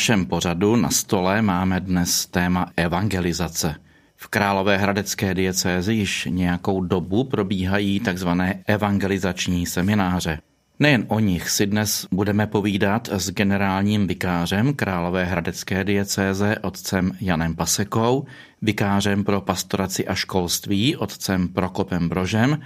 našem pořadu na stole máme dnes téma evangelizace. V Královéhradecké diecézi již nějakou dobu probíhají takzvané evangelizační semináře. Nejen o nich si dnes budeme povídat s generálním vikářem Královéhradecké diecéze otcem Janem Pasekou, vikářem pro pastoraci a školství otcem Prokopem Brožem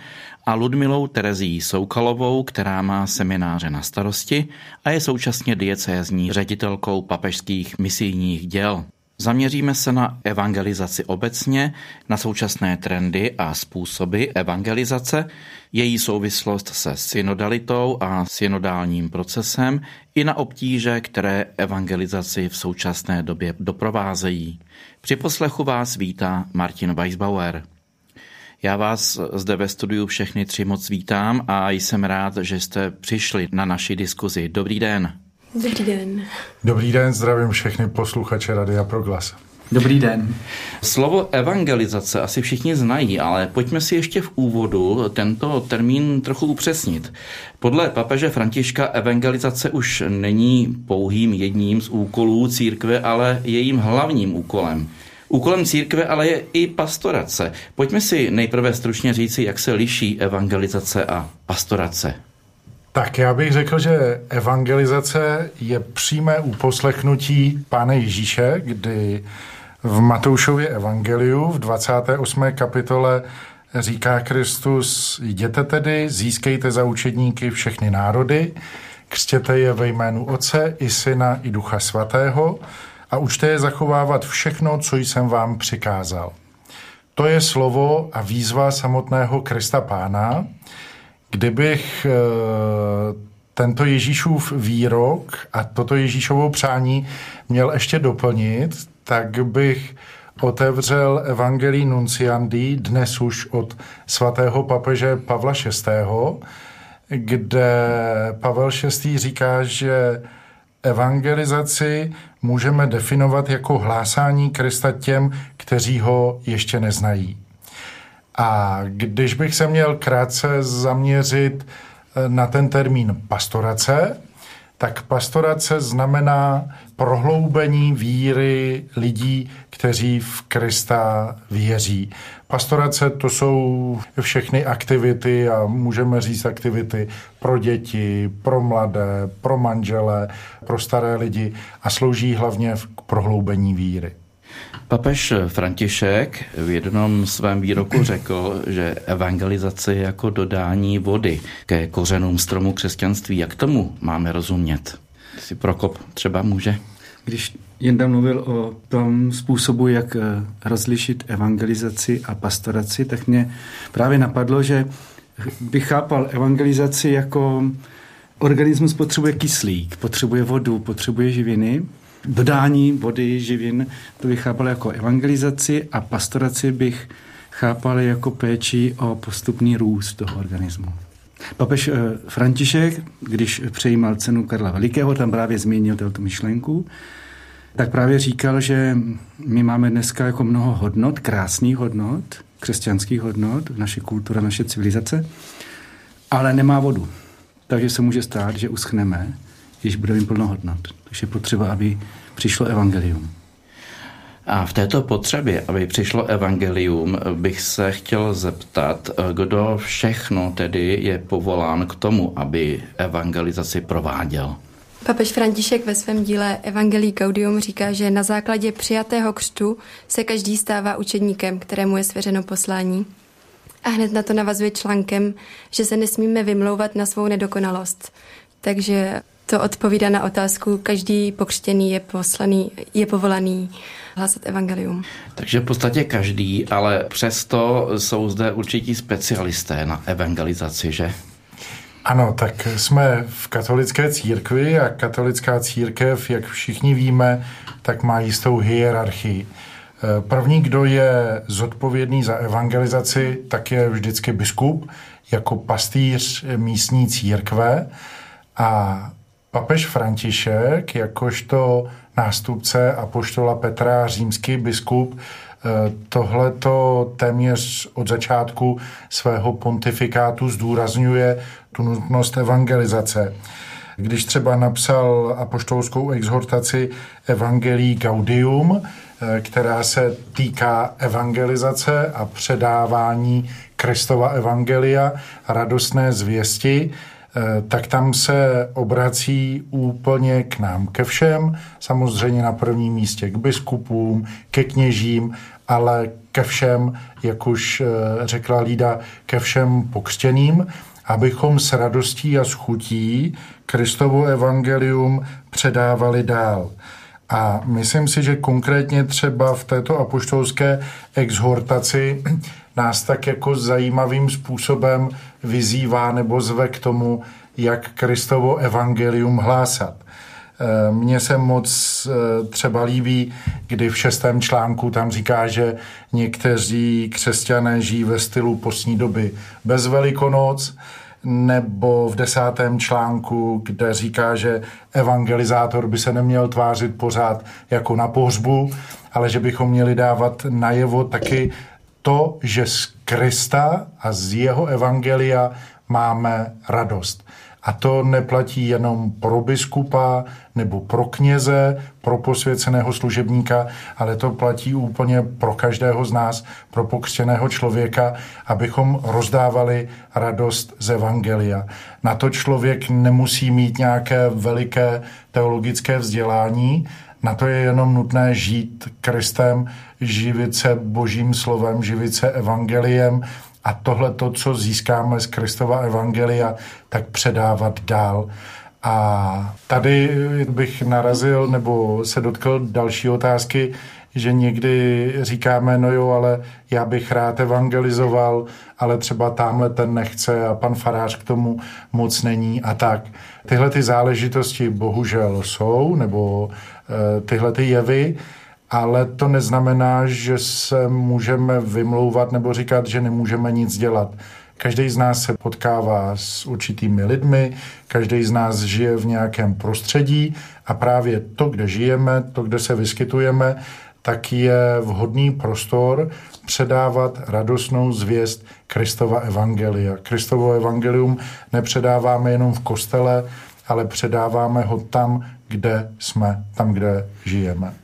a Ludmilou Terezí Soukalovou, která má semináře na starosti a je současně diecézní ředitelkou papežských misijních děl. Zaměříme se na evangelizaci obecně, na současné trendy a způsoby evangelizace, její souvislost se synodalitou a synodálním procesem i na obtíže, které evangelizaci v současné době doprovázejí. Při poslechu vás vítá Martin Weisbauer. Já vás zde ve studiu všechny tři moc vítám a jsem rád, že jste přišli na naši diskuzi. Dobrý den. Dobrý den. Dobrý den, zdravím všechny posluchače Radia Proglas. Dobrý den. Slovo evangelizace asi všichni znají, ale pojďme si ještě v úvodu tento termín trochu upřesnit. Podle papeže Františka evangelizace už není pouhým jedním z úkolů církve, ale jejím hlavním úkolem. Úkolem církve ale je i pastorace. Pojďme si nejprve stručně říci, jak se liší evangelizace a pastorace. Tak já bych řekl, že evangelizace je přímé uposlechnutí Pána Ježíše, kdy v Matoušově evangeliu v 28. kapitole říká Kristus, jděte tedy, získejte za učedníky všechny národy, křtěte je ve jménu Otce i Syna i Ducha Svatého a učte je zachovávat všechno, co jsem vám přikázal. To je slovo a výzva samotného Krista Pána, Kdybych eh, tento Ježíšův výrok a toto Ježíšovo přání měl ještě doplnit, tak bych otevřel Evangelii Nunciandi dnes už od svatého papeže Pavla VI., kde Pavel VI. říká, že evangelizaci můžeme definovat jako hlásání Krista těm, kteří ho ještě neznají. A když bych se měl krátce zaměřit eh, na ten termín pastorace, tak pastorace znamená prohloubení víry lidí, kteří v Krista věří. Pastorace to jsou všechny aktivity a můžeme říct aktivity pro děti, pro mladé, pro manžele, pro staré lidi a slouží hlavně k prohloubení víry. Papež František v jednom svém výroku řekl, že evangelizace je jako dodání vody ke kořenům stromu křesťanství. Jak tomu máme rozumět? Si Prokop třeba může? Když Jenda mluvil o tom způsobu, jak eh, rozlišit evangelizaci a pastoraci, tak mě právě napadlo, že bych chápal evangelizaci jako organismus potřebuje kyslík, potřebuje vodu, potřebuje živiny dodání vody, živin, to bych chápal jako evangelizaci a pastoraci bych chápal jako péči o postupný růst toho organismu. Papež eh, František, když přejímal cenu Karla Velikého, tam právě zmínil tuto myšlenku, tak právě říkal, že my máme dneska jako mnoho hodnot, krásných hodnot, křesťanských hodnot, naše kultura, naše civilizace, ale nemá vodu. Takže se může stát, že uschneme když bude mít plno hodnot. Takže je potřeba, aby přišlo evangelium. A v této potřebě, aby přišlo evangelium, bych se chtěl zeptat, kdo všechno tedy je povolán k tomu, aby evangelizaci prováděl. Papež František ve svém díle Evangelii Gaudium říká, že na základě přijatého křtu se každý stává učedníkem, kterému je svěřeno poslání. A hned na to navazuje článkem, že se nesmíme vymlouvat na svou nedokonalost. Takže to odpovídá na otázku, každý pokřtěný je poslaný, je povolaný hlásat evangelium. Takže v podstatě každý, ale přesto jsou zde určití specialisté na evangelizaci, že? Ano, tak jsme v katolické církvi a katolická církev, jak všichni víme, tak má jistou hierarchii. První, kdo je zodpovědný za evangelizaci, tak je vždycky biskup jako pastýř místní církve a Papež František, jakožto nástupce apoštola Petra, římský biskup, eh, tohleto téměř od začátku svého pontifikátu zdůrazňuje tu nutnost evangelizace. když třeba napsal apoštolskou exhortaci Evangelii Gaudium, eh, která se týká evangelizace a předávání Kristova evangelia, radostné zvěsti, tak tam se obrací úplně k nám, ke všem, samozřejmě na prvním místě k biskupům, ke kněžím, ale ke všem, jak už eh, řekla Lída, ke všem pokřtěným, abychom s radostí a s chutí Kristovo evangelium předávali dál. A myslím si, že konkrétně třeba v této apoštolské exhortaci nás tak jako zajímavým způsobem vyzývá nebo zve k tomu, jak Kristovo evangelium hlásat. Eh, mně se moc eh, třeba líbí, kdy v šestém článku tam říká, že někteří křesťané žijí ve stylu postní doby bez velikonoc, nebo v desátém článku, kde říká, že evangelizátor by se neměl tvářit pořád jako na pohřbu, ale že bychom měli dávat najevo taky to, že z Krista a z jeho evangelia máme radost. A to neplatí jenom pro biskupa nebo pro kněze, pro posvěceného služebníka, ale to platí úplně pro každého z nás, pro pokřtěného člověka, abychom rozdávali radost z Evangelia. Na to člověk nemusí mít nějaké veliké teologické vzdělání, na to je jenom nutné žít Kristem, živit se božím slovem, živit se evangeliem a tohle to, co získáme z Kristova evangelia, tak předávat dál. A tady bych narazil nebo se dotkl další otázky, že někdy říkáme, no jo, ale já bych rád evangelizoval, ale třeba tamhle ten nechce a pan farář k tomu moc není a tak. Tyhle ty záležitosti bohužel jsou, nebo e, tyhle ty jevy, ale to neznamená, že se můžeme vymlouvat nebo říkat, že nemůžeme nic dělat. Každý z nás se potkává s určitými lidmi, každý z nás žije v nějakém prostředí a právě to, kde žijeme, to, kde se vyskytujeme, tak je vhodný prostor předávat radostnou zvěst Kristova evangelia. Kristovo evangelium nepředáváme jenom v kostele, ale předáváme ho tam, kde jsme, tam, kde žijeme.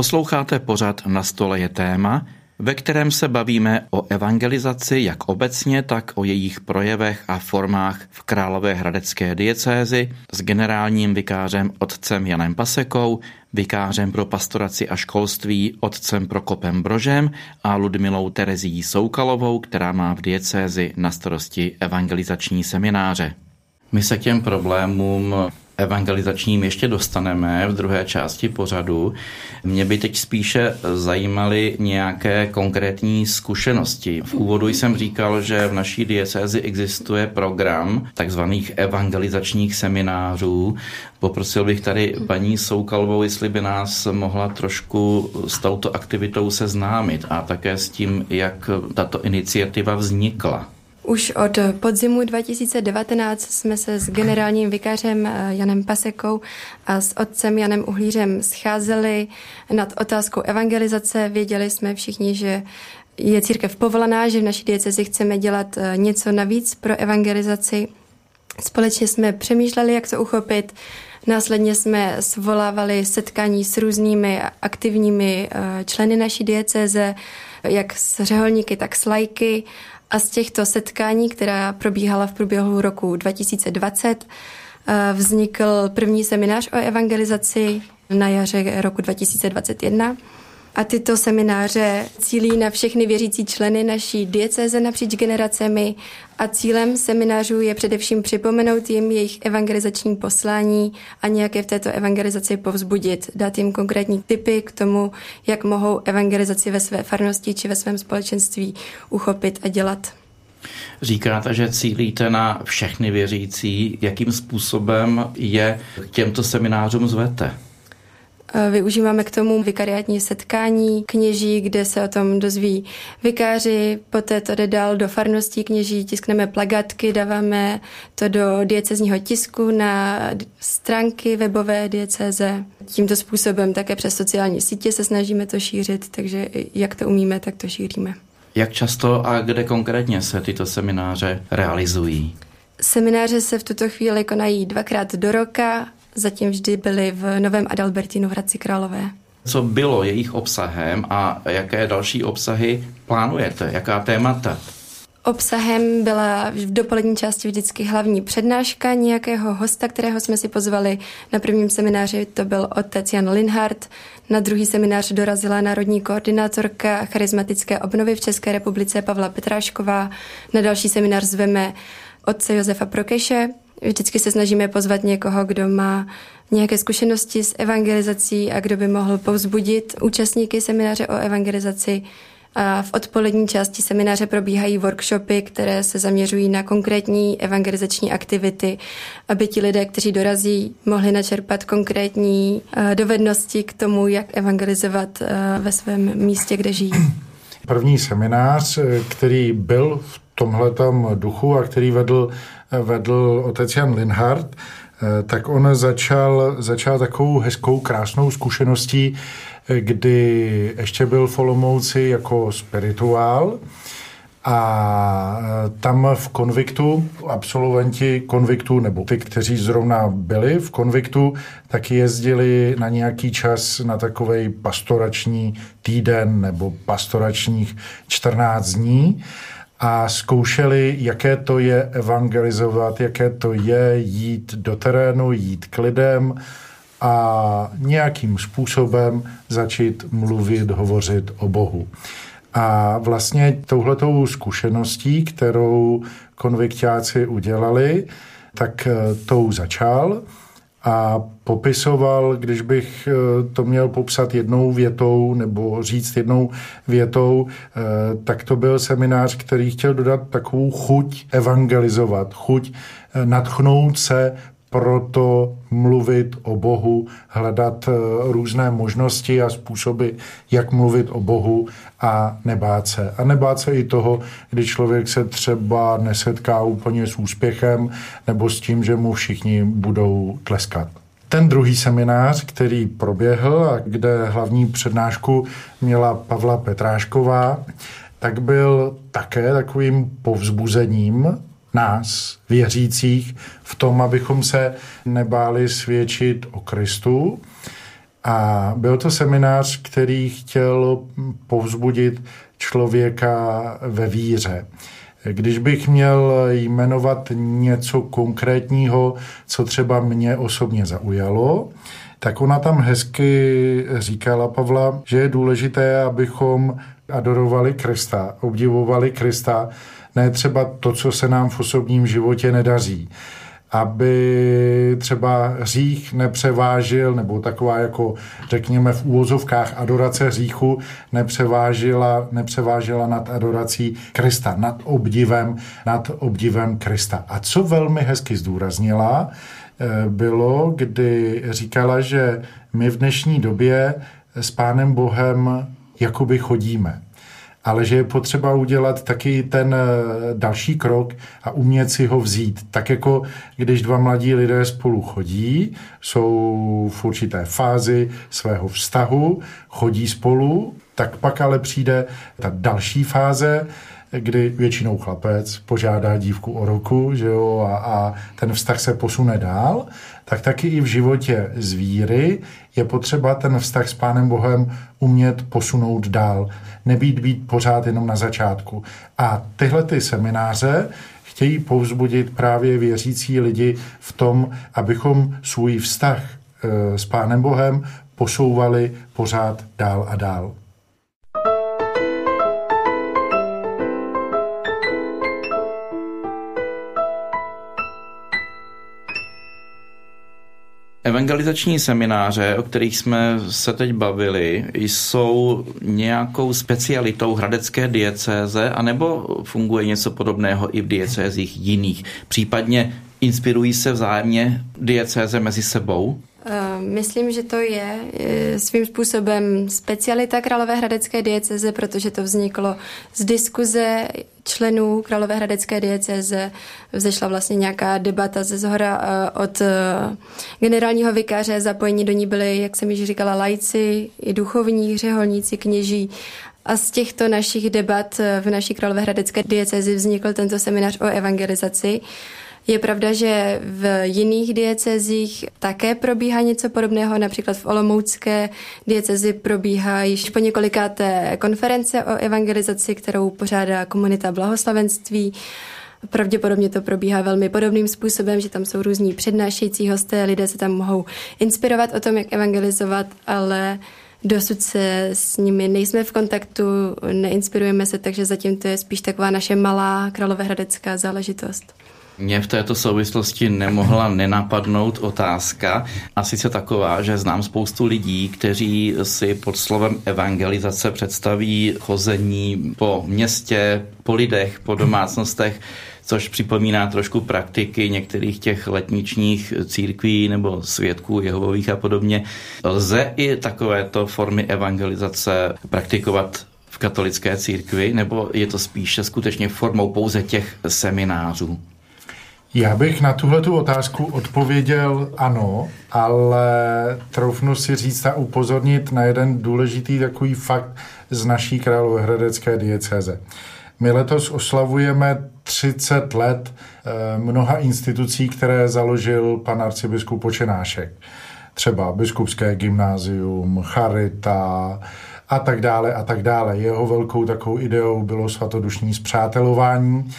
Posloucháte pořad Na stole je téma, ve kterém se bavíme o evangelizaci jak obecně, tak o jejich projevech a formách v Královéhradecké diecézi s generálním vikářem otcem Janem Pasekou, vikářem pro pastoraci a školství otcem Prokopem Brožem a Ludmilou Terezí Soukalovou, která má v diecézi na starosti evangelizační semináře. My se těm problémům evangelizačním ještě dostaneme v druhé části pořadu. Mě by teď spíše zajímaly nějaké konkrétní zkušenosti. V úvodu jsem říkal, že v naší diecézi existuje program takzvaných evangelizačních seminářů. Poprosil bych tady paní Soukalovou, jestli by nás mohla trošku s touto aktivitou seznámit a také s tím, jak tato iniciativa vznikla. Už od podzimu 2019 jsme se s generálním vikářem eh, Janem Pasekou a s otcem Janem Uhlířem scházeli nad otázkou evangelizace. Věděli jsme všichni, že je církev povolaná, že v naší diecezi chceme dělat eh, něco navíc pro evangelizaci. Společně jsme přemýšleli, jak to uchopit. Následně jsme svolávali setkání s různými aktivními eh, členy naší dieceze, jak s řeholníky, tak s lajky a z těchto setkání, která probíhala v průběhu roku 2020, eh, vznikl první seminář o evangelizaci na jaře roku 2021. A tyto semináře cílí na všechny věřící členy naší diecéze napříč generacemi a cílem seminářů je především připomenout jim jejich evangelizační poslání a nějaké v této evangelizaci povzbudit, dát jim konkrétní typy k tomu, jak mohou evangelizaci ve své farnosti či ve svém společenství uchopit a dělat. Říkáte, že cílíte na všechny věřící. Jakým způsobem je těmto seminářům zvete? Využíváme k tomu vikariátní setkání kněží, kde se o tom dozví vikáři, poté to jde dál do farností kněží, tiskneme plagátky, dáváme to do diecezního tisku na stránky webové dieceze. Tímto způsobem také přes sociální sítě se snažíme to šířit, takže jak to umíme, tak to šíříme. Jak často a kde konkrétně se tyto semináře realizují? Semináře se v tuto chvíli konají dvakrát do roka, zatím vždy byly v Novém Adalbertinu v Hradci Králové. Co bylo jejich obsahem a jaké další obsahy plánujete? Jaká témata? Obsahem byla v dopolední části vždycky hlavní přednáška nějakého hosta, kterého jsme si pozvali. Na prvním semináři to byl otec Jan Linhardt, na druhý seminář dorazila národní koordinátorka charismatické obnovy v České republice Pavla Petrášková. Na další seminář zveme otce Josefa Prokeše. Vždycky se snažíme pozvat někoho, kdo má nějaké zkušenosti s evangelizací a kdo by mohl povzbudit účastníky semináře o evangelizaci. A v odpolední části semináře probíhají workshopy, které se zaměřují na konkrétní evangelizační aktivity, aby ti lidé, kteří dorazí, mohli načerpat konkrétní eh, dovednosti k tomu, jak evangelizovat eh, ve svém místě, kde žijí. První seminář, eh, který byl v tomhletom duchu a který vedl, vedl otec Jan Linhardt, tak on začal, začal takovou hezkou, krásnou zkušeností, kdy ještě byl v Olomouci jako spirituál a tam v konviktu absolventi konviktu, nebo ty, kteří zrovna byli v konviktu, tak jezdili na nějaký čas na takový pastorační týden nebo pastoračních 14 dní a zkoušeli, jaké to je evangelizovat, jaké to je jít do terénu, jít k lidem, a nějakým způsobem začít mluvit, hovořit o Bohu. A vlastně touhletou zkušeností, kterou konviktáci udělali, tak eh, tou začal a popisoval, když bych eh, to měl popsat jednou větou nebo říct jednou větou, eh, tak to byl seminář, který chtěl dodat takovou chuť evangelizovat, chuť natchnout se proto mluvit o Bohu, hledat eh, různé možnosti a způsoby, jak mluvit o Bohu a nebát se. A nebát se i toho, kdy člověk se třeba nesetká úplně s úspěchem nebo s tím, že mu všichni budou tleskat. Ten druhý seminář, který proběhl a kde hlavní přednášku měla Pavla Petrášková, tak byl také takovým povzbuzením nás, věřících, v tom, abychom se nebáli svědčit o Kristu. A byl to seminář, který chtěl povzbudit člověka ve víře. Když bych měl jmenovat něco konkrétního, co třeba mě osobně zaujalo, tak ona tam hezky říkala Pavla, že je důležité, abychom adorovali Krista, obdivovali Krista, ne třeba to, co se nám v osobním životě nedaří. Aby třeba hřích nepřevážil, nebo taková jako řekněme v úvozovkách adorace hříchu nepřevážila, nepřevážila nad adorací Krista, nad obdivem, nad obdivem Krista. A co velmi hezky zdůraznila, eh, bylo, kdy říkala, že my v dnešní době s Pánem Bohem jakoby chodíme ale že je potřeba udělat taky ten eh, další krok a umět si ho vzít. Tak jako když dva mladí lidé spolu chodí, jsou v určité fázi svého vztahu, chodí spolu, tak pak ale přijde ta další fáze, kdy většinou chlapec požádá dívku o ruku, že jo, a, a ten vztah se posune dál, tak taky i v životě zvíry je potřeba ten vztah s Pánem Bohem umět posunout dál, nebýt být pořád jenom na začátku. A tyhle ty semináře chtějí povzbudit právě věřící lidi v tom, abychom svůj vztah e, s Pánem Bohem posouvali pořád dál a dál. Evangelizační semináře, o kterých jsme se teď bavili, jsou nějakou specialitou hradecké diecéze, anebo funguje něco podobného i v diecézích jiných? Případně inspirují se vzájemně diecéze mezi sebou? Myslím, že to je svým způsobem specialita Královéhradecké dieceze, protože to vzniklo z diskuze členů Královéhradecké dieceze. Vzešla vlastně nějaká debata ze zhora eh, od eh, generálního vikáře. Zapojení do ní byly, jak jsem již říkala, lajci, i duchovní, řeholníci, kněží a z těchto našich debat v naší Královéhradecké diecezi vznikl tento seminář o evangelizaci. Je pravda, že v jiných diecezích také probíhá něco podobného, například v Olomoucké diecezi probíhá již po několikáté konference o evangelizaci, kterou pořádá komunita blahoslavenství. Pravděpodobně to probíhá velmi podobným způsobem, že tam jsou různí přednášející hosté, lidé se tam mohou inspirovat o tom, jak evangelizovat, ale dosud se s nimi nejsme v kontaktu, neinspirujeme se, takže zatím to je spíš taková naše malá královéhradecká záležitost. Mě v této souvislosti nemohla nenapadnout otázka, a sice taková, že znám spoustu lidí, kteří si pod slovem evangelizace představí chození po městě, po lidech, po domácnostech, což připomíná trošku praktiky některých těch letničních církví nebo svědků Jehovových a podobně. Lze i takovéto formy evangelizace praktikovat v katolické církvi, nebo je to spíše skutečně formou pouze těch seminářů? Já bych na tuhle tu otázku odpověděl ano, ale troufnu si říct a upozornit na jeden důležitý takový fakt z naší královéhradecké diecéze. My letos oslavujeme 30 let eh, mnoha institucí, které založil pan arcibiskup Počenášek. Třeba biskupské gymnázium, charita a tak dále a tak dále. Jeho velkou takovou ideou bylo svatodušní zpřátelování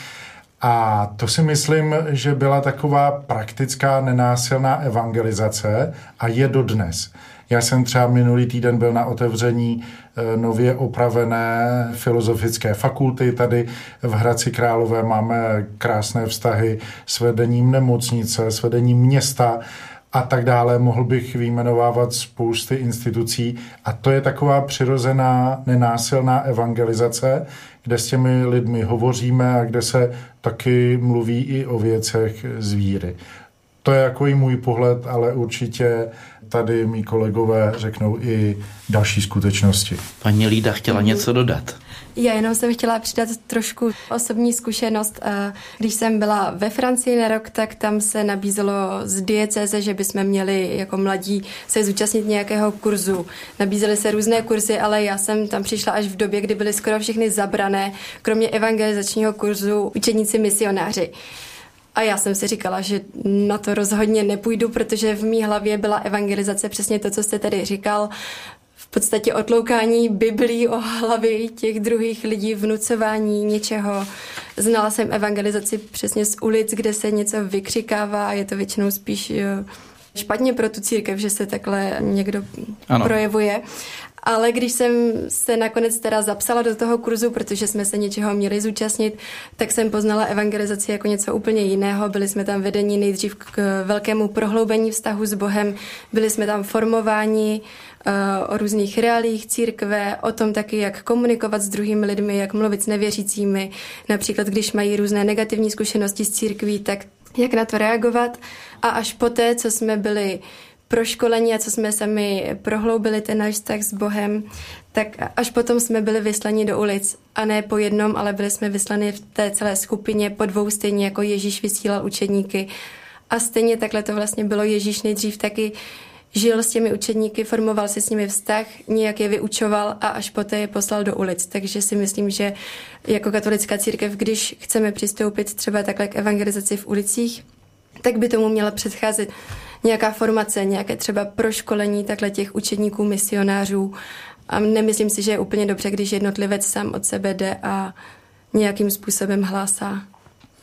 a to si myslím, že byla taková praktická nenásilná evangelizace a je dodnes. Já jsem třeba minulý týden byl na otevření e, nově opravené filozofické fakulty. Tady v Hradci Králové máme krásné vztahy s vedením nemocnice, s vedením města a tak dále. Mohl bych vyjmenovávat spousty institucí a to je taková přirozená, nenásilná evangelizace, kde s těmi lidmi hovoříme a kde se taky mluví i o věcech z víry. To je jako i můj pohled, ale určitě tady mý kolegové řeknou i další skutečnosti. Paní Lída chtěla něco dodat. Já jenom jsem chtěla přidat trošku osobní zkušenost. Když jsem byla ve Francii na rok, tak tam se nabízelo z dieceze, že bychom měli jako mladí se zúčastnit nějakého kurzu. Nabízely se různé kurzy, ale já jsem tam přišla až v době, kdy byly skoro všechny zabrané, kromě evangelizačního kurzu učeníci misionáři. A já jsem si říkala, že na to rozhodně nepůjdu, protože v mý hlavě byla evangelizace přesně to, co jste tady říkal podstatě otloukání Biblí o hlavy těch druhých lidí, vnucování něčeho. Znala jsem evangelizaci přesně z ulic, kde se něco vykřikává a je to většinou spíš špatně pro tu církev, že se takhle někdo ano. projevuje. Ale když jsem se nakonec teda zapsala do toho kurzu, protože jsme se něčeho měli zúčastnit, tak jsem poznala evangelizaci jako něco úplně jiného. Byli jsme tam vedeni nejdřív k velkému prohloubení vztahu s Bohem, byli jsme tam formováni eh, o různých reálích církve, o tom taky, jak komunikovat s druhými lidmi, jak mluvit s nevěřícími. Například, když mají různé negativní zkušenosti s církví, tak jak na to reagovat. A až poté, co jsme byli proškolení a co jsme sami prohloubili ten náš vztah s Bohem, tak až potom jsme byli vyslaní do ulic. A ne po jednom, ale byli jsme vyslaní v té celé skupině po dvou, stejně jako Ježíš vysílal učedníky. A stejně takhle to vlastně bylo. Ježíš nejdřív taky žil s těmi učedníky, formoval si s nimi vztah, nějak je vyučoval a až poté je poslal do ulic. Takže si myslím, že jako katolická církev, když chceme přistoupit třeba takhle k evangelizaci v ulicích, tak by tomu měla předcházet nějaká formace, nějaké třeba proškolení takhle těch učedníků, misionářů. A nemyslím si, že je úplně dobře, když jednotlivec sám od sebe jde a nějakým způsobem hlásá,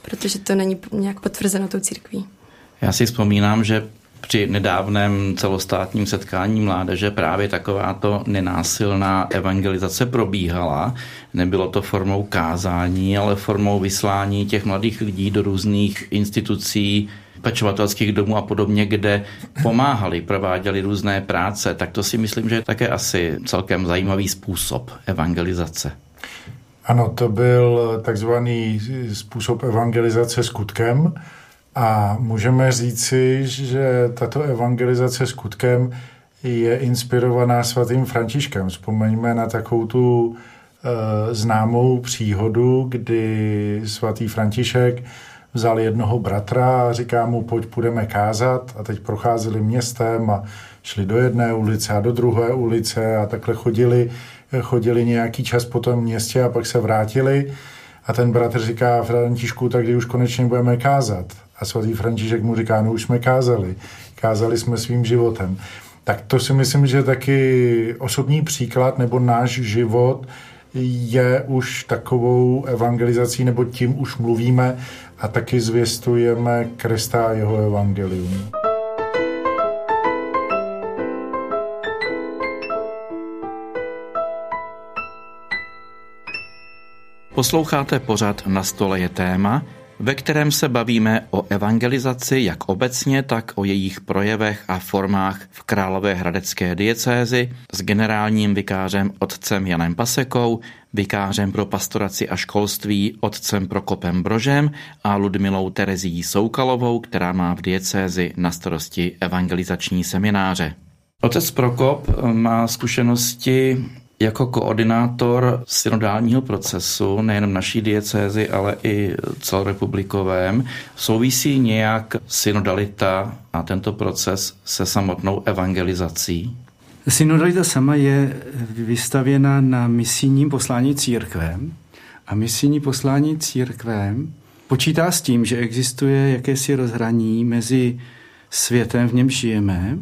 protože to není nějak potvrzeno tou církví. Já si vzpomínám, že při nedávném celostátním setkání mládeže právě takováto nenásilná evangelizace probíhala. Nebylo to formou kázání, ale formou vyslání těch mladých lidí do různých institucí, pečovatelských domů a podobně, kde pomáhali, prováděli různé práce, tak to si myslím, že je také asi celkem zajímavý způsob evangelizace. Ano, to byl takzvaný způsob evangelizace skutkem A můžeme říci, že tato evangelizace skutkem je inspirovaná svatým Františkem. Vzpomeňme na takovou tu e, známou příhodu, kdy svatý František vzal jednoho bratra a říká mu, pojď, půjdeme kázat. A teď procházeli městem a šli do jedné ulice a do druhé ulice a takhle chodili, chodili nějaký čas po tom městě a pak se vrátili. A ten bratr říká Františku, tak kdy už konečně budeme kázat. A svatý František mu říká, no už jsme kázali. Kázali jsme svým životem. Tak to si myslím, že taky osobní příklad nebo náš život je už takovou evangelizací, nebo tím už mluvíme a taky zvěstujeme Krista a jeho evangelium. Posloucháte pořad Na stole je téma, ve kterém se bavíme o evangelizaci jak obecně, tak o jejich projevech a formách v Královéhradecké diecézi s generálním vikářem otcem Janem Pasekou, vikářem pro pastoraci a školství otcem Prokopem Brožem a Ludmilou Terezí Soukalovou, která má v diecézi na starosti evangelizační semináře. Otec Prokop má zkušenosti jako koordinátor synodálního procesu, nejen naší diecézy, ale i celorepublikovém, souvisí nějak synodalita a tento proces se samotnou evangelizací? Synodalita sama je vystavěna na misijním poslání církve a misijní poslání církve počítá s tím, že existuje jakési rozhraní mezi světem, v něm žijeme,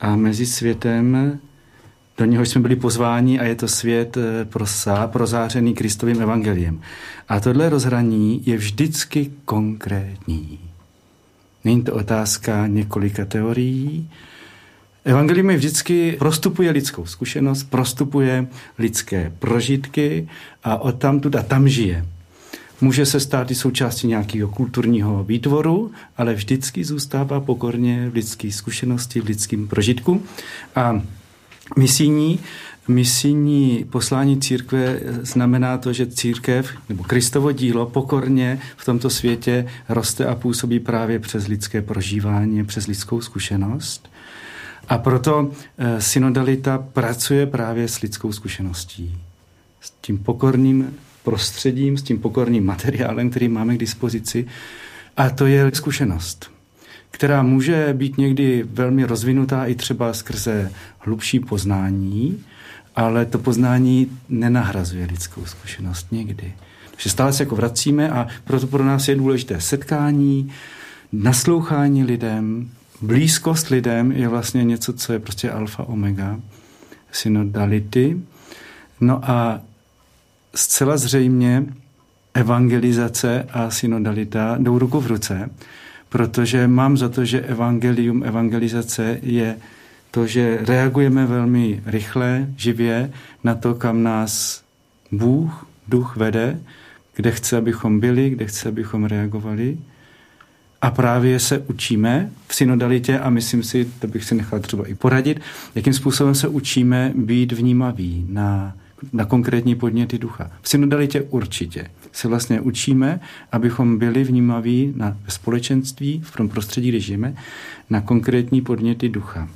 a mezi světem, do něhož jsme byli pozváni a je to svět eh, prosá, prozářený Kristovým evangeliem. A tohle rozhraní je vždycky konkrétní. Není to otázka několika teorií. Evangelium je vždycky prostupuje lidskou zkušenost, prostupuje lidské prožitky a od tam a tam žije. Může se stát i součástí nějakého kulturního výtvoru, ale vždycky zůstává pokorně v lidské zkušenosti, v lidském prožitku. A misijní, misijní poslání církve znamená to, že církev nebo Kristovo dílo pokorně v tomto světě roste a působí právě přes lidské prožívání, přes lidskou zkušenost. A proto eh, synodalita pracuje právě s lidskou zkušeností, s tím pokorným prostředím, s tím pokorným materiálem, který máme k dispozici. A to je zkušenost která může být někdy velmi rozvinutá i třeba skrze hlubší poznání, ale to poznání nenahrazuje lidskou zkušenost někdy. Takže stále se jako vracíme a proto pro nás je důležité setkání, naslouchání lidem, blízkost lidem je vlastně něco, co je prostě alfa omega synodality. No a zcela zřejmě evangelizace a synodalita jdou ruku v ruce, protože mám za to, že evangelium, evangelizace je to, že reagujeme velmi rychle, živě na to, kam nás Bůh, duch vede, kde chce, abychom byli, kde chce, abychom reagovali. A právě se učíme v synodalitě a myslím si, to bych si nechal třeba i poradit, jakým způsobem se učíme být vnímaví na, na konkrétní podněty ducha. V synodalitě určitě se vlastně učíme, abychom byli vnímaví na společenství, v tom prostředí, kde žijeme, na konkrétní podněty ducha.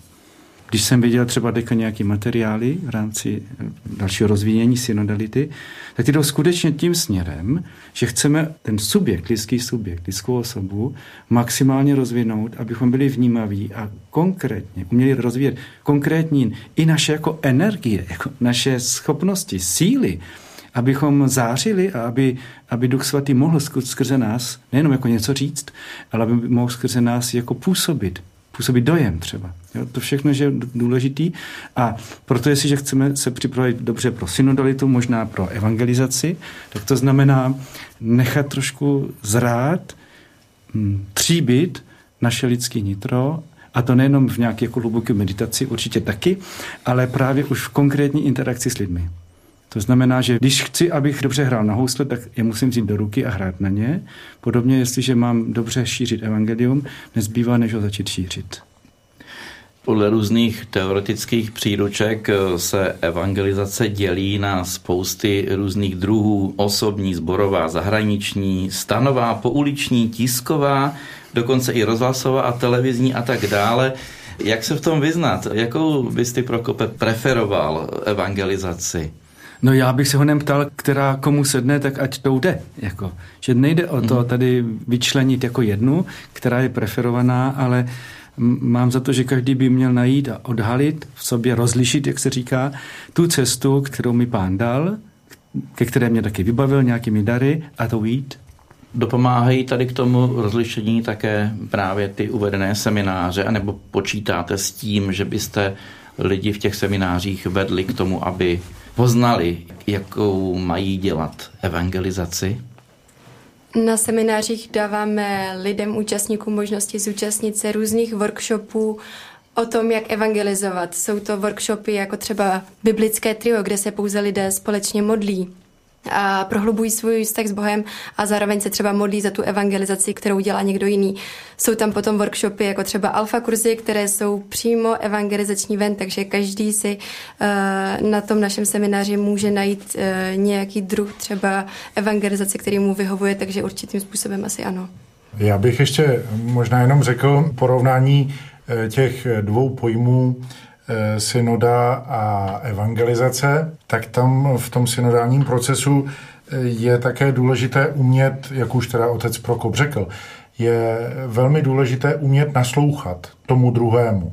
Když jsem viděl třeba deka nějaké materiály v rámci eh, dalšího rozvíjení synodality, tak ty jdou skutečně tím směrem, že chceme ten subjekt, lidský subjekt, lidskou osobu maximálně rozvinout, abychom byli vnímaví a konkrétně uměli rozvíjet konkrétní i naše jako energie, jako naše schopnosti, síly, abychom zářili a aby, aby Duch Svatý mohl skrze nás nejenom jako něco říct, ale aby mohl skrze nás jako působit, působit dojem třeba. Jo, to všechno je důležitý a proto, jestliže chceme se připravit dobře pro synodalitu, možná pro evangelizaci, tak to znamená nechat trošku zrát, hm, tříbit naše lidské nitro a to nejenom v nějaké jako hluboké meditaci, určitě taky, ale právě už v konkrétní interakci s lidmi. To znamená, že když chci, abych dobře hrál na housle, tak je musím vzít do ruky a hrát na ně. Podobně, jestliže mám dobře šířit evangelium, nezbývá, než ho začít šířit. Podle různých teoretických příruček se evangelizace dělí na spousty různých druhů, osobní, zborová, zahraniční, stanová, pouliční, tisková, dokonce i rozhlasová a televizní a tak dále. Jak se v tom vyznat? Jakou bys ty, Prokope, preferoval evangelizaci? No já bych se ho neptal, která komu sedne, tak ať to jde. Jako. Že nejde o to mhm. tady vyčlenit jako jednu, která je preferovaná, ale mám za to, že každý by měl najít a odhalit, v sobě rozlišit, jak se říká, tu cestu, kterou mi pán dal, ke které mě taky vybavil nějakými dary a to jít. Dopomáhají tady k tomu rozlišení také právě ty uvedené semináře, anebo počítáte s tím, že byste lidi v těch seminářích vedli k tomu, aby poznali, jakou mají dělat evangelizaci? Na seminářích dáváme lidem, účastníkům možnosti zúčastnit se různých workshopů o tom, jak evangelizovat. Jsou to workshopy jako třeba biblické trio, kde se pouze lidé společně modlí a prohlubují svůj vztah s Bohem a zároveň se třeba modlí za tu evangelizaci, kterou dělá někdo jiný. Jsou tam potom workshopy jako třeba alfa kurzy, které jsou přímo evangelizační ven, takže každý si uh, na tom našem semináři může najít uh, nějaký druh třeba evangelizace, který mu vyhovuje, takže určitým způsobem asi ano. Já bych ještě možná jenom řekl porovnání eh, těch dvou pojmů synoda a evangelizace, tak tam v tom synodálním procesu eh, je také důležité umět, jak už teda otec Prokop řekl, je velmi důležité umět naslouchat tomu druhému.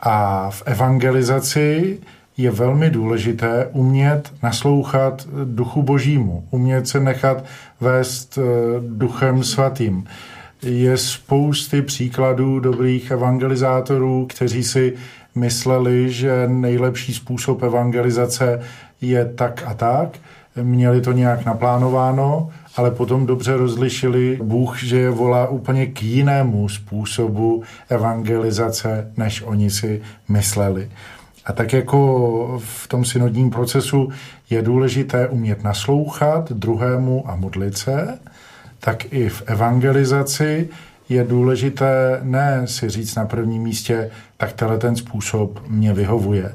A v evangelizaci je velmi důležité umět naslouchat duchu božímu, umět se nechat vést eh, duchem svatým. Je spousty příkladů dobrých evangelizátorů, kteří si mysleli, že nejlepší způsob evangelizace je tak a tak, měli to nějak naplánováno, ale potom dobře rozlišili Bůh, že je volá úplně k jinému způsobu evangelizace, než oni si mysleli. A tak jako v tom synodním procesu je důležité umět naslouchat druhému a modlit se, tak i v evangelizaci je důležité ne si říct na prvním místě, tak tenhle ten způsob mě vyhovuje.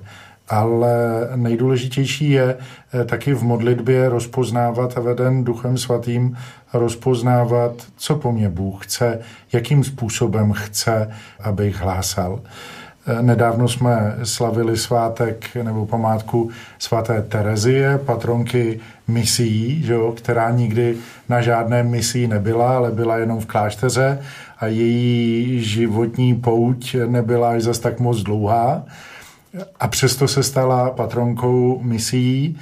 Ale nejdůležitější je eh, taky v modlitbě rozpoznávat a veden Duchem Svatým rozpoznávat, co po mně Bůh chce, jakým způsobem chce, abych hlásal. Eh, nedávno jsme slavili svátek nebo památku svaté Terezie, patronky misií, že jo, která nikdy na žádné misii nebyla, ale byla jenom v klášteře a její životní pouť nebyla až zas tak moc dlouhá a přesto se stala patronkou misií,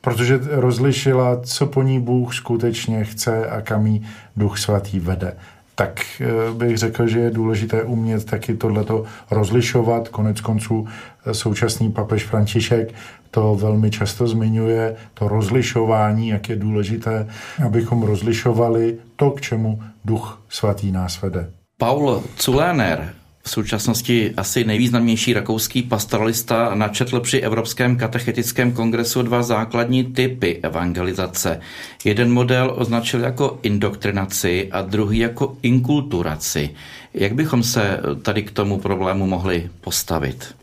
protože rozlišila, co po ní Bůh skutečně chce a kam jí Duch Svatý vede. Tak eh, bych řekl, že je důležité umět taky tohleto rozlišovat. Konec konců eh, současný papež František to velmi často zmiňuje, to rozlišování, jak je důležité, abychom rozlišovali to, k čemu Duch Svatý nás vede. Paul Culéner, v současnosti asi nejvýznamnější rakouský pastoralista, načetl při Evropském katechetickém kongresu dva základní typy evangelizace. Jeden model označil jako indoktrinaci a druhý jako inkulturaci. Jak bychom se tady k tomu problému mohli postavit?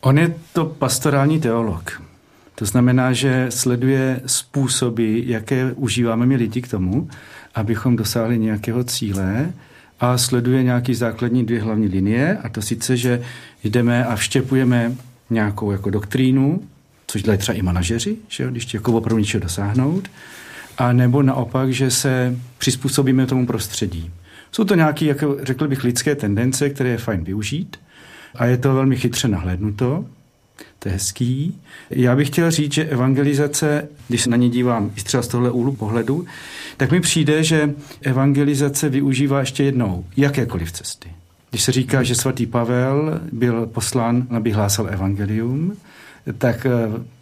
On je to pastorální teolog. To znamená, že sleduje způsoby, jaké užíváme my lidi k tomu, abychom dosáhli nějakého cíle a sleduje nějaký základní dvě hlavní linie a to sice, že jdeme a vštěpujeme nějakou jako doktrínu, což dělají třeba i manažeři, že jo, když jako opravdu něčeho dosáhnout, a nebo naopak, že se přizpůsobíme tomu prostředí. Jsou to nějaké, jako řekl bych, lidské tendence, které je fajn využít a je to velmi chytře nahlédnuto. To je hezký. Já bych chtěl říct, že evangelizace, když se na ně dívám i třeba z tohle úhlu pohledu, tak mi přijde, že evangelizace využívá ještě jednou jakékoliv cesty. Když se říká, že svatý Pavel byl poslán, aby hlásal evangelium, tak eh,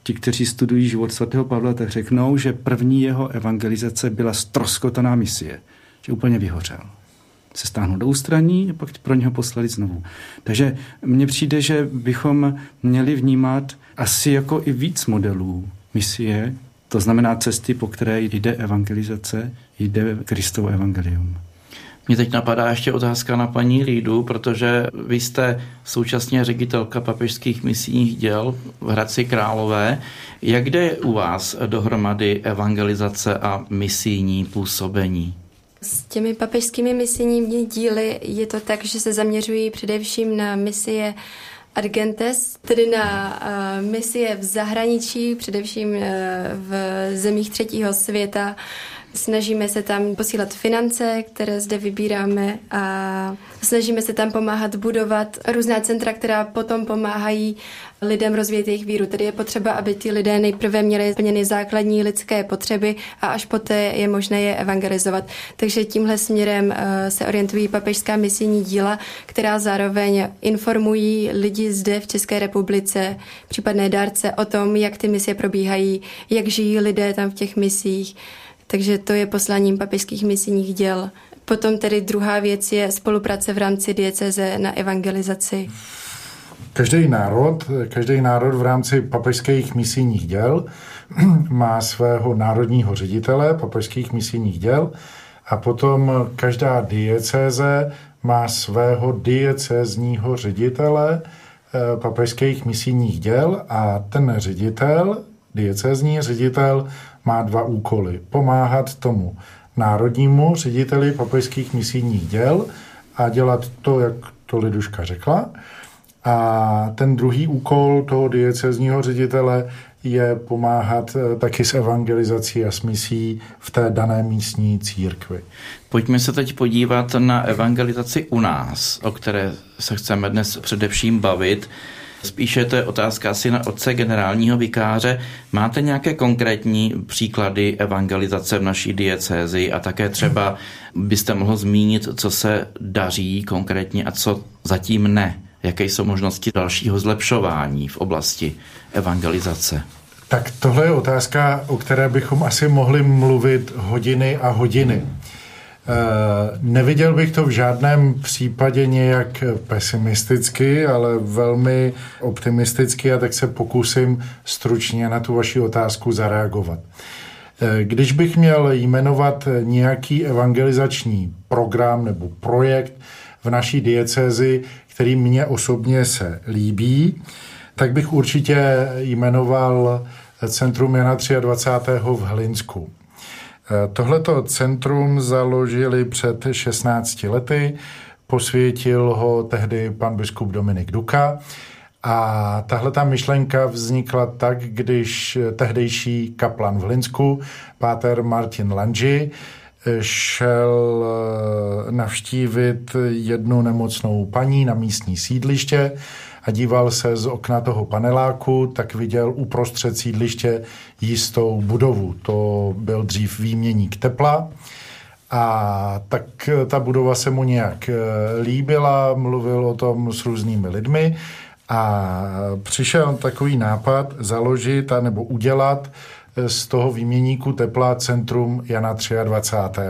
ti, kteří studují život svatého Pavla, tak řeknou, že první jeho evangelizace byla stroskotaná misie, že úplně vyhořel se stáhnout do ústraní a pak pro něho poslali znovu. Takže mně přijde, že bychom měli vnímat asi jako i víc modelů misie, to znamená cesty, po které jde evangelizace, jde Kristovo evangelium. Mě teď napadá ještě otázka na paní Lídu, protože vy jste současně ředitelka papežských misijních děl v Hradci Králové. Jak jde u vás dohromady evangelizace a misijní působení? S těmi papežskými misijními díly je to tak, že se zaměřují především na misie Argentes, tedy na uh, misie v zahraničí, především uh, v zemích třetího světa, Snažíme se tam posílat finance, které zde vybíráme a snažíme se tam pomáhat budovat různá centra, která potom pomáhají lidem rozvíjet jejich víru. Tedy je potřeba, aby ti lidé nejprve měli splněny základní lidské potřeby a až poté je možné je evangelizovat. Takže tímhle směrem eh, se orientují papežská misijní díla, která zároveň informují lidi zde v České republice, případné dárce o tom, jak ty misie probíhají, jak žijí lidé tam v těch misích takže to je posláním papežských misijních děl. Potom tedy druhá věc je spolupráce v rámci dieceze na evangelizaci. Každý národ, každý národ v rámci papežských misijních děl má svého národního ředitele papežských misijních děl a potom každá diecéze má svého diecézního ředitele eh, papežských misijních děl a ten ředitel, diecézní ředitel, má dva úkoly. Pomáhat tomu národnímu řediteli papežských misijních děl a dělat to, jak to Liduška řekla. A ten druhý úkol toho diecezního ředitele je pomáhat eh, taky s evangelizací a s misí v té dané místní církvi. Pojďme se teď podívat na evangelizaci u nás, o které se chceme dnes především bavit. Spíše to je otázka asi na otce generálního vikáře. Máte nějaké konkrétní příklady evangelizace v naší diecézi a také třeba byste mohl zmínit, co se daří konkrétně a co zatím ne? Jaké jsou možnosti dalšího zlepšování v oblasti evangelizace? Tak tohle je otázka, o které bychom asi mohli mluvit hodiny a hodiny. Eh, neviděl bych to v žádném případě nějak pesimisticky, ale velmi optimisticky a tak se pokusím stručně na tu vaši otázku zareagovat. Eh, když bych měl jmenovat nějaký evangelizační program nebo projekt v naší diecézi, který mně osobně se líbí, tak bych určitě jmenoval Centrum Jana 23. v Hlinsku. Tohleto centrum založili před 16 lety, posvětil ho tehdy pan biskup Dominik Duka. A tahle ta myšlenka vznikla tak, když tehdejší kaplan v Linsku, páter Martin Lanži, šel eh, navštívit jednu nemocnou paní na místní sídliště a díval se z okna toho paneláku, tak viděl uprostřed sídliště jistou budovu. To byl dřív výměník tepla. A tak ta budova se mu nějak eh, líbila, mluvil o tom s různými lidmi a přišel takový nápad založit a nebo udělat eh, z toho výměníku tepla centrum Jana 23.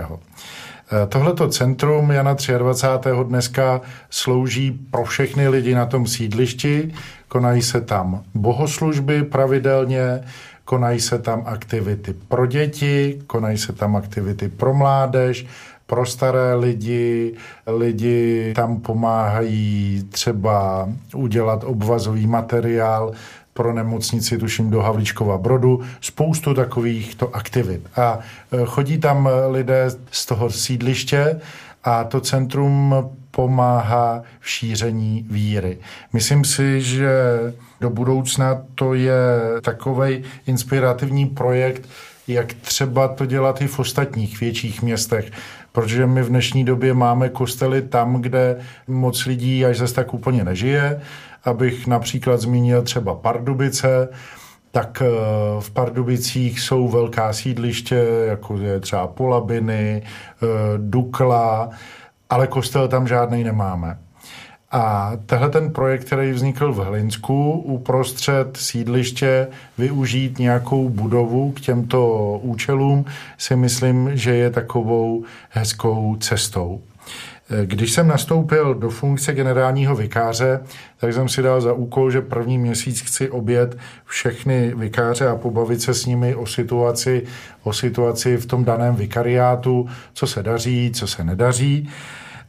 Tohleto centrum Jana 23. dneska slouží pro všechny lidi na tom sídlišti. Konají se tam bohoslužby pravidelně, konají se tam aktivity pro děti, konají se tam aktivity pro mládež, pro staré lidi, lidi tam pomáhají třeba udělat obvazový materiál pro nemocnici, tuším do Havlíčkova Brodu, spoustu takovýchto aktivit. A e, chodí tam lidé z toho sídliště a to centrum pomáhá v šíření víry. Myslím si, že do budoucna to je takový inspirativní projekt, jak třeba to dělat i v ostatních větších městech. Protože my v dnešní době máme kostely tam, kde moc lidí až zase tak úplně nežije abych například zmínil třeba Pardubice, tak eh, v Pardubicích jsou velká sídliště, jako je třeba Polabiny, eh, Dukla, ale kostel tam žádný nemáme. A tehle ten projekt, který vznikl v Hlinsku, uprostřed sídliště využít nějakou budovu k těmto účelům, si myslím, že je takovou hezkou cestou. Když jsem nastoupil do funkce generálního vikáře, tak jsem si dal za úkol, že první měsíc chci obět všechny vikáře a pobavit se s nimi o situaci, o situaci v tom daném vikariátu, co se daří, co se nedaří.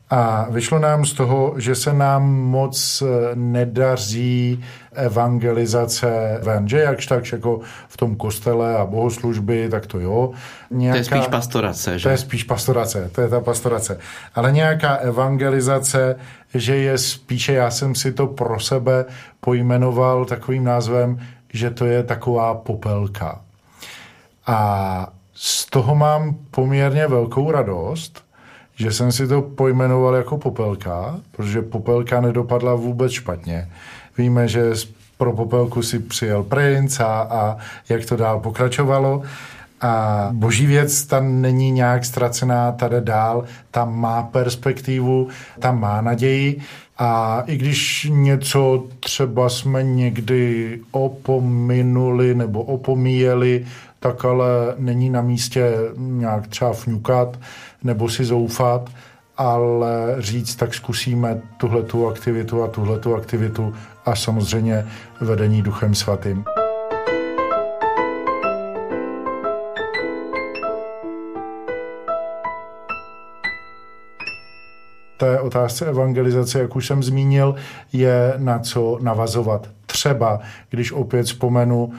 A vyšlo nám z toho, že se nám moc eh, nedaří evangelizace ven, že jakž tak jako v tom kostele a bohoslužby, tak to jo. Nějaká, to je spíš pastorace, že? To je spíš pastorace, to je ta pastorace. Ale nějaká evangelizace, že je spíše, já jsem si to pro sebe pojmenoval takovým názvem, že to je taková popelka. A z toho mám poměrně velkou radost, že jsem si to pojmenoval jako popelka, protože popelka nedopadla vůbec špatně. Víme, že pro popelku si přijel princ a, a jak to dál pokračovalo. A boží věc tam není nějak ztracená, tady dál, tam má perspektivu, tam má naději. A i když něco třeba jsme někdy opominuli nebo opomíjeli, tak ale není na místě nějak třeba fňukat nebo si zoufat, ale říct, tak zkusíme tuhle tu aktivitu a tuhle tu aktivitu a samozřejmě vedení duchem svatým. té otázce evangelizace, jak už jsem zmínil, je na co navazovat. Třeba, když opět vzpomenu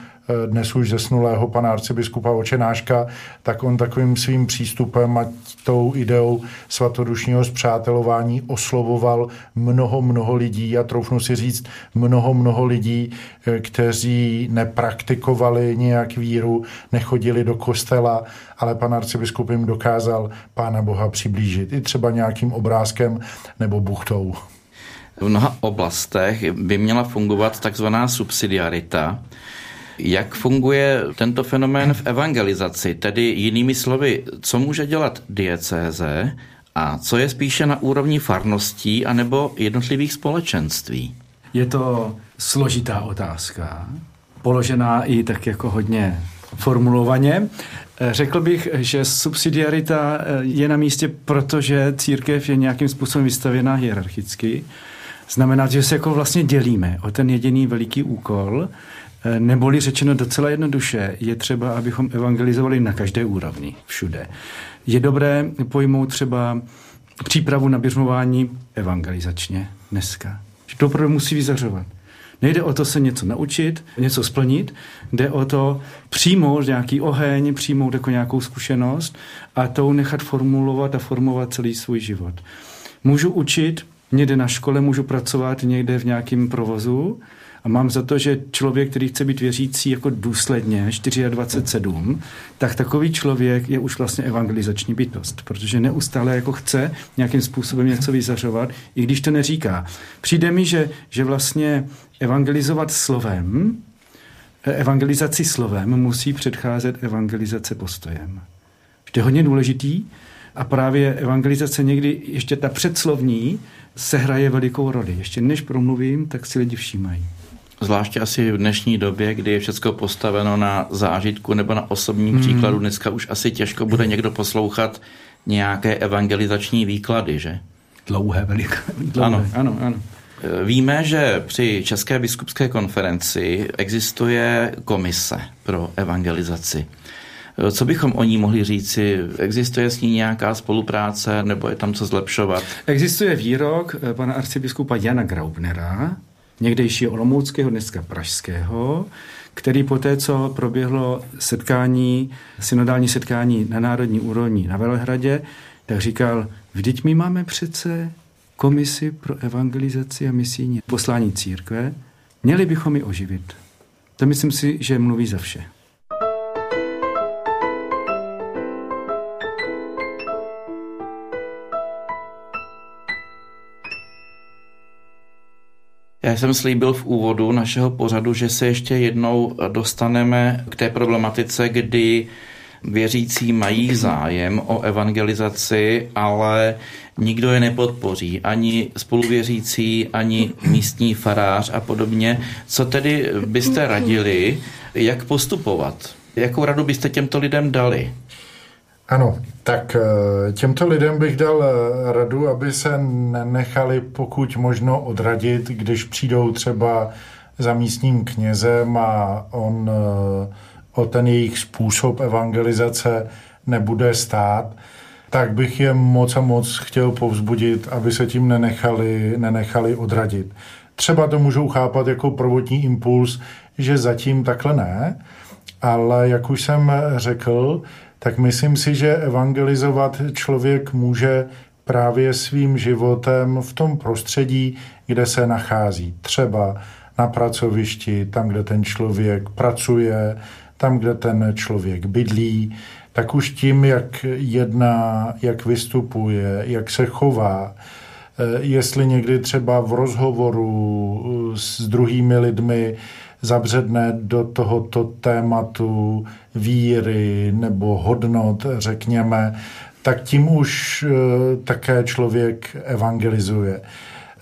dnes už zesnulého pana arcibiskupa Očenáška, tak on takovým svým přístupem a tou ideou svatodušního zpřátelování oslovoval mnoho, mnoho lidí a troufnu si říct mnoho, mnoho lidí, eh, kteří nepraktikovali nějak víru, nechodili do kostela, ale pan arcibiskup jim dokázal Pána Boha přiblížit i třeba nějakým obrázkem nebo buchtou. V mnoha oblastech by měla fungovat takzvaná subsidiarita, jak funguje tento fenomén v evangelizaci, tedy jinými slovy, co může dělat diecéze a co je spíše na úrovni farností anebo jednotlivých společenství? Je to složitá otázka, položená i tak jako hodně formulovaně. Řekl bych, že subsidiarita je na místě, protože církev je nějakým způsobem vystavěná hierarchicky. Znamená, že se jako vlastně dělíme o ten jediný veliký úkol, Eh, neboli řečeno docela jednoduše, je třeba, abychom evangelizovali na každé úrovni, všude. Je dobré pojmout třeba přípravu na běžmování evangelizačně dneska. Že to opravdu musí vyzařovat. Nejde o to se něco naučit, něco splnit, jde o to přijmout nějaký oheň, přijmout jako nějakou zkušenost a tou nechat formulovat a formovat celý svůj život. Můžu učit, někde na škole, můžu pracovat někde v nějakém provozu, a mám za to, že člověk, který chce být věřící jako důsledně 24-7, tak takový člověk je už vlastně evangelizační bytost, protože neustále jako chce nějakým způsobem něco vyzařovat, i když to neříká. Přijde mi, že, že vlastně evangelizovat slovem, evangelizaci slovem musí předcházet evangelizace postojem. To je hodně důležitý a právě evangelizace někdy, ještě ta předslovní, se hraje velikou roli. Ještě než promluvím, tak si lidi všímají. Zvláště asi v dnešní době, kdy je všechno postaveno na zážitku nebo na osobním hmm. příkladu, dneska už asi těžko bude někdo poslouchat nějaké evangelizační výklady, že? Dlouhé, veliké. Ano, ano, ano. Víme, že při České biskupské konferenci existuje komise pro evangelizaci. Co bychom o ní mohli říci? Existuje s ní nějaká spolupráce nebo je tam co zlepšovat? Existuje výrok pana arcibiskupa Jana Graubnera, někdejšího Olomouckého, dneska Pražského, který po té, co proběhlo setkání, synodální setkání na národní úrovni na Velehradě, tak říkal, vždyť my máme přece komisi pro evangelizaci a misijní poslání církve, měli bychom ji oživit. To myslím si, že mluví za vše. Já jsem slíbil v úvodu našeho pořadu, že se ještě jednou dostaneme k té problematice, kdy věřící mají zájem o evangelizaci, ale nikdo je nepodpoří. Ani spoluvěřící, ani místní farář a podobně. Co tedy byste radili, jak postupovat? Jakou radu byste těmto lidem dali? Ano, tak eh, těmto lidem bych dal eh, radu, aby se nenechali pokud možno odradit, když přijdou třeba za místním knězem a on eh, o ten jejich způsob evangelizace nebude stát, tak bych je moc a moc chtěl povzbudit, aby se tím nenechali, nenechali odradit. Třeba to můžou chápat jako prvotní impuls, že zatím takhle ne, ale jak už jsem řekl, tak myslím si, že evangelizovat člověk může právě svým životem v tom prostředí, kde se nachází. Třeba na pracovišti, tam, kde ten člověk pracuje, tam, kde ten člověk bydlí, tak už tím, jak jedná, jak vystupuje, jak se chová, eh, jestli někdy třeba v rozhovoru eh, s druhými lidmi zabředne do tohoto tématu víry nebo hodnot, řekněme, tak tím už eh, také člověk evangelizuje.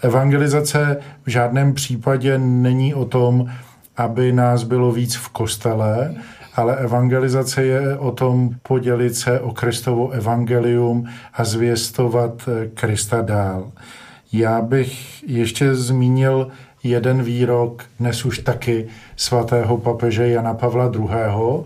Evangelizace v žádném případě není o tom, aby nás bylo víc v kostele, ale evangelizace je o tom podělit se o Kristovo evangelium a zvěstovat eh, Krista dál. Já bych ještě zmínil jeden výrok, dnes už taky svatého papeže Jana Pavla II.,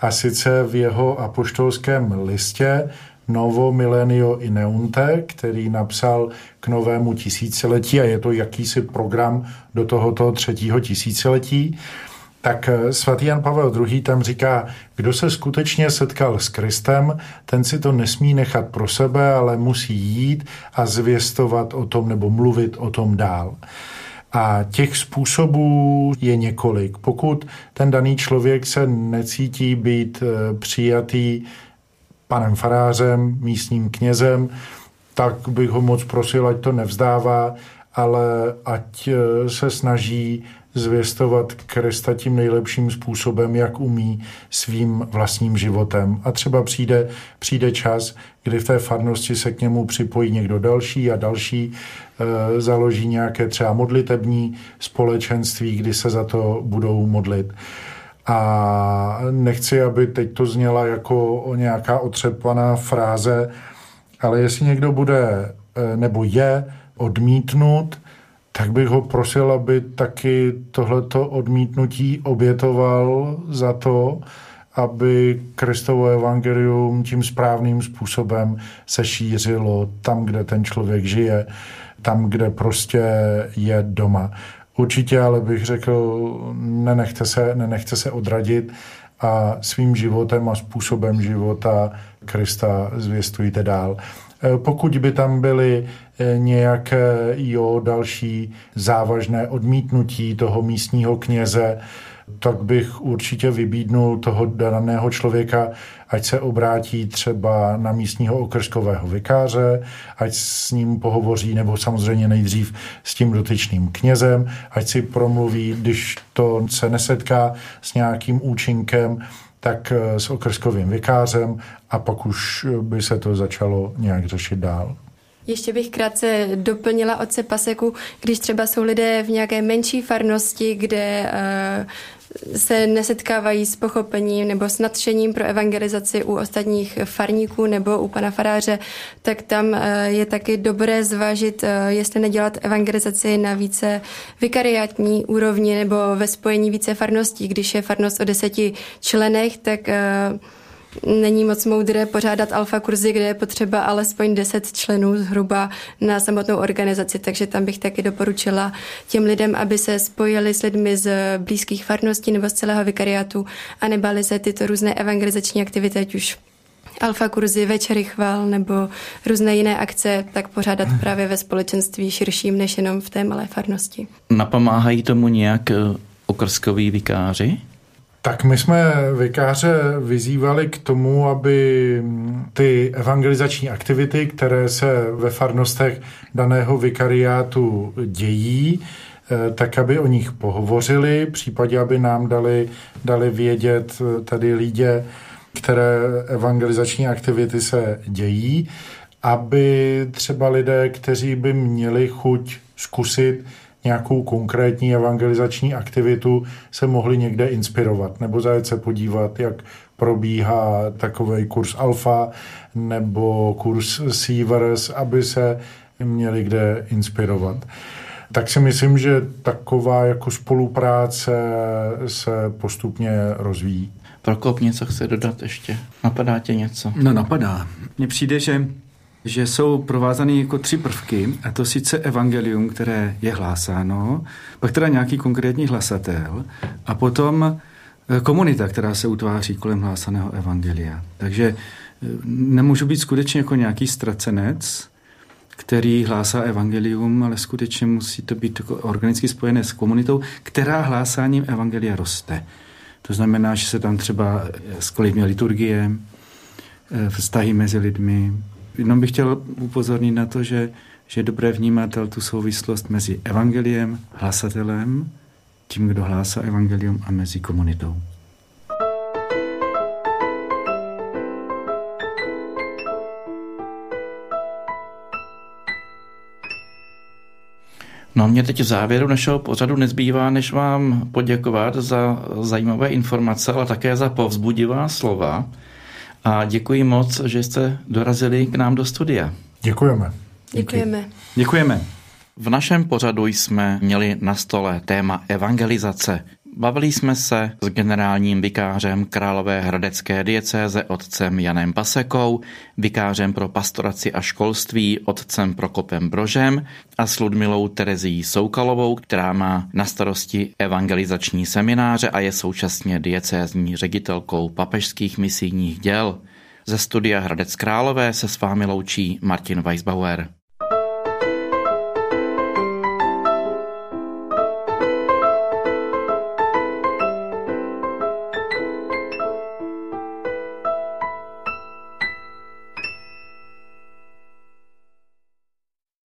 a sice v jeho apoštolském listě Novo Millenio Ineunte, který napsal k novému tisíciletí a je to jakýsi program do tohoto třetího tisíciletí, tak svatý Jan Pavel II. tam říká, kdo se skutečně setkal s Kristem, ten si to nesmí nechat pro sebe, ale musí jít a zvěstovat o tom nebo mluvit o tom dál. A těch způsobů je několik. Pokud ten daný člověk se necítí být eh, přijatý panem farářem, místním knězem, tak bych ho moc prosil, ať to nevzdává, ale ať eh, se snaží zvěstovat Krista tím nejlepším způsobem, jak umí svým vlastním životem. A třeba přijde, přijde čas, kdy v té farnosti se k němu připojí někdo další a další, e, založí nějaké třeba modlitební společenství, kdy se za to budou modlit. A nechci, aby teď to zněla jako nějaká otřepaná fráze, ale jestli někdo bude e, nebo je odmítnut, tak bych ho prosil, aby taky tohleto odmítnutí obětoval za to, aby Kristovo evangelium tím správným způsobem se šířilo tam, kde ten člověk žije, tam, kde prostě je doma. Určitě ale bych řekl, nenechte se, nenechte se odradit a svým životem a způsobem života Krista zvěstujte dál. Eh, pokud by tam byly eh, nějaké jo, další závažné odmítnutí toho místního kněze, tak bych určitě vybídnul toho daného člověka, ať se obrátí třeba na místního okrskového vikáře, ať s ním pohovoří, nebo samozřejmě nejdřív s tím dotyčným knězem, ať si promluví, když to se nesetká s nějakým účinkem, tak eh, s okrskovým vikářem a pak už by se to začalo nějak řešit dál. Ještě bych krátce doplnila otce Paseku, když třeba jsou lidé v nějaké menší farnosti, kde uh, se nesetkávají s pochopením nebo s nadšením pro evangelizaci u ostatních farníků nebo u pana faráře, tak tam eh, je taky dobré zvážit, eh, jestli nedělat evangelizaci na více vikariátní úrovni nebo ve spojení více farností. Když je farnost o deseti členech, tak eh, není moc moudré pořádat alfa kurzy, kde je potřeba alespoň 10 členů zhruba na samotnou organizaci, takže tam bych taky doporučila těm lidem, aby se spojili s lidmi z blízkých farností nebo z celého vikariátu a nebali se tyto různé evangelizační aktivity, ať už alfa kurzy, večery chval nebo různé jiné akce, tak pořádat hmm. právě ve společenství širším než jenom v té malé farnosti. Napomáhají tomu nějak eh, okrskoví vikáři? Tak my jsme vikáře vyzývali k tomu, aby ty evangelizační aktivity, které se ve farnostech daného vikariátu dějí, eh, tak aby o nich pohovořili, případně aby nám dali, dali vědět eh, tady lidé, které evangelizační aktivity se dějí, aby třeba lidé, kteří by měli chuť zkusit nějakou konkrétní evangelizační aktivitu se mohli někde inspirovat nebo zajet se podívat, jak probíhá takový kurz alfa nebo kurz Sievers, aby se měli kde inspirovat. Tak si myslím, že taková jako spolupráce se postupně rozvíjí. Prokop něco chce dodat ještě? Napadá tě něco? No napadá. Mně přijde, že že jsou provázané jako tři prvky, a to sice evangelium, které je hlásáno, pak teda nějaký konkrétní hlasatel a potom eh, komunita, která se utváří kolem hlásaného evangelia. Takže eh, nemůžu být skutečně jako nějaký ztracenec, který hlásá evangelium, ale skutečně musí to být jako organicky spojené s komunitou, která hlásáním evangelia roste. To znamená, že se tam třeba skolivně liturgie, eh, vztahy mezi lidmi, jenom bych chtěl upozornit na to, že, že je dobré vnímat tu souvislost mezi evangeliem, hlasatelem, tím, kdo hlásá evangelium a mezi komunitou. No mě teď v závěru našeho pořadu nezbývá, než vám poděkovat za zajímavé informace, ale také za povzbudivá slova a děkuji moc, že jste dorazili k nám do studia. Děkujeme. Děkujeme. Děkujeme. V našem pořadu jsme měli na stole téma evangelizace. Bavili jsme se s generálním vikářem Králové hradecké diecéze otcem Janem Pasekou, vikářem pro pastoraci a školství otcem Prokopem Brožem a s Ludmilou Terezí Soukalovou, která má na starosti evangelizační semináře a je současně diecézní ředitelkou papežských misijních děl. Ze studia Hradec Králové se s vámi loučí Martin Weisbauer.